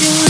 You.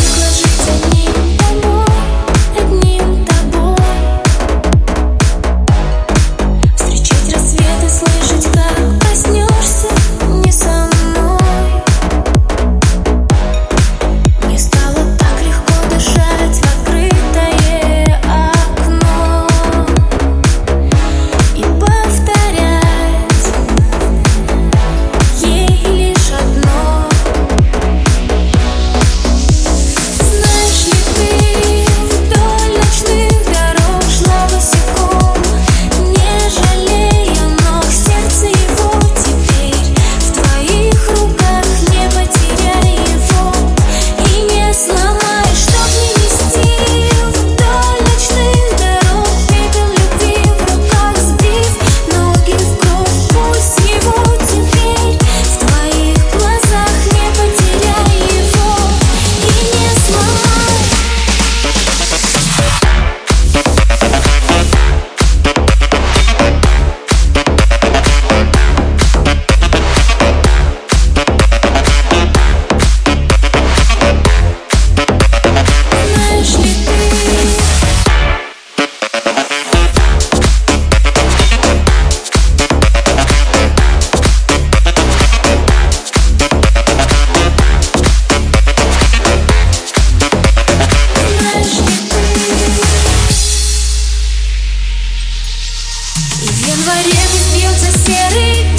Все же